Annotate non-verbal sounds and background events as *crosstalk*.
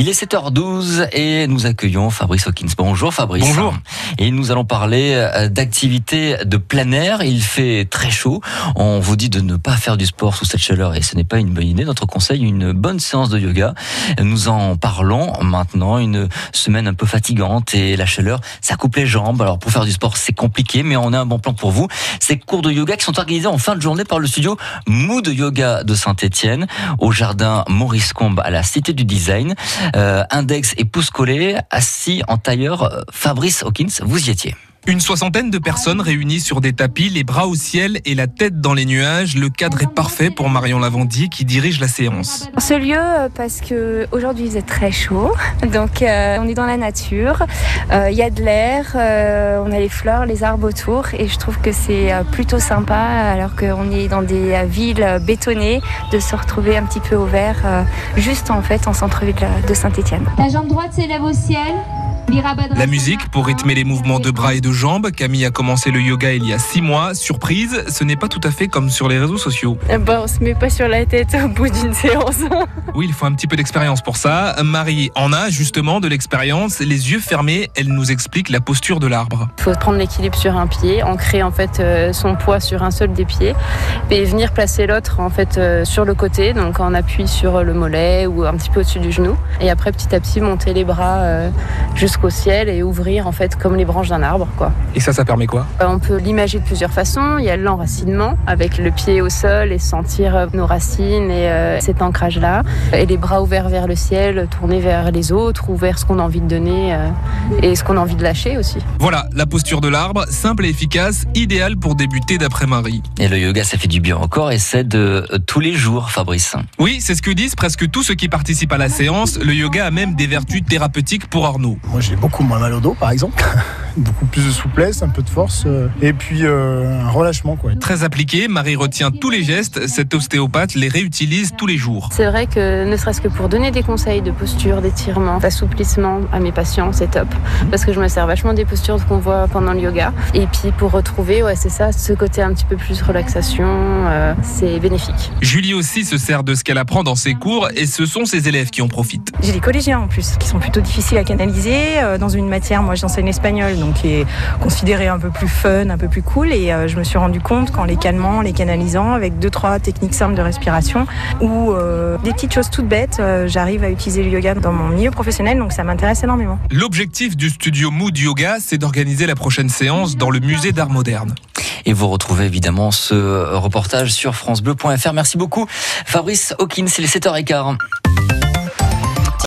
Il est 7h12 et nous accueillons Fabrice Hawkins. Bonjour Fabrice. Bonjour. Et nous allons parler euh, d'activités de plein air. Il fait très chaud. On vous dit de ne pas faire du sport sous cette chaleur et ce n'est pas une bonne idée. Notre conseil, une bonne séance de yoga. Nous en parlons maintenant. Une semaine un peu fatigante et la chaleur, ça coupe les jambes. Alors pour faire du sport, c'est compliqué, mais on a un bon plan pour vous. Ces cours de yoga qui sont organisés en fin de journée par le studio Mood Yoga de Saint-Étienne au jardin Maurice Combe à la Cité du Design. Euh, index et pouce collé, assis en tailleur. Euh, Fabrice Hawkins, vous y étiez. Une soixantaine de personnes réunies sur des tapis, les bras au ciel et la tête dans les nuages. Le cadre est parfait pour Marion Lavandier qui dirige la séance. Ce lieu, euh, parce que aujourd'hui il faisait très chaud, donc euh, on est dans la nature, euh, il y a de l'air, euh, on a les fleurs, les arbres autour, et je trouve que c'est plutôt sympa, alors qu'on est dans des villes bétonnées, de se retrouver un petit peu au vert, euh, juste en fait en centre-ville de Saint-Étienne. La jambe droite s'élève au ciel. La musique pour rythmer les mouvements de bras et de jambes. Camille a commencé le yoga il y a six mois. Surprise, ce n'est pas tout à fait comme sur les réseaux sociaux. Bah, on se met pas sur la tête au bout d'une séance. *laughs* Oui, il faut un petit peu d'expérience pour ça. Marie en a justement de l'expérience. Les yeux fermés, elle nous explique la posture de l'arbre. Il faut prendre l'équilibre sur un pied, ancrer en fait euh, son poids sur un seul des pieds et venir placer l'autre en fait euh, sur le côté, donc en appui sur le mollet ou un petit peu au-dessus du genou. Et après petit à petit monter les bras euh, jusqu'au ciel et ouvrir en fait comme les branches d'un arbre quoi. Et ça, ça permet quoi? Euh, On peut l'imager de plusieurs façons. Il y a l'enracinement avec le pied au sol et sentir euh, nos racines et euh, cet ancrage là. Et les bras ouverts vers le ciel, tournés vers les autres ou vers ce qu'on a envie de donner euh, et ce qu'on a envie de lâcher aussi. Voilà, la posture de l'arbre, simple et efficace, idéale pour débuter d'après Marie. Et le yoga, ça fait du bien encore et c'est de euh, tous les jours, Fabrice. Oui, c'est ce que disent presque tous ceux qui participent à la séance. Le yoga a même des vertus thérapeutiques pour Arnaud. Moi j'ai beaucoup moins mal au dos par exemple, beaucoup plus de souplesse, un peu de force euh, et puis euh, un relâchement quoi. Très appliqué, Marie retient tous les gestes. Cet ostéopathe les réutilise tous les jours. C'est vrai que ne serait-ce que pour donner des conseils de posture, d'étirement, d'assouplissement à mes patients, c'est top. Parce que je me sers vachement des postures qu'on voit pendant le yoga. Et puis pour retrouver, ouais, c'est ça, ce côté un petit peu plus relaxation, euh, c'est bénéfique. Julie aussi se sert de ce qu'elle apprend dans ses cours et ce sont ses élèves qui en profitent. J'ai des collégiens en plus qui sont plutôt difficiles à canaliser dans une matière. Moi, j'enseigne l'espagnol, donc qui est considéré un peu plus fun, un peu plus cool. Et euh, je me suis rendu compte qu'en les calmant, en les canalisant, avec deux trois techniques simples de respiration ou euh, des petites choses toutes bêtes, euh, j'arrive à utiliser le yoga dans mon milieu professionnel. Donc ça m'intéresse énormément. L'objectif du studio Mood Yoga, c'est d'organiser la prochaine séance dans le musée d'art moderne. Et vous retrouvez évidemment ce reportage sur francebleu.fr. Merci beaucoup Fabrice Hawkins, c'est les 7h15.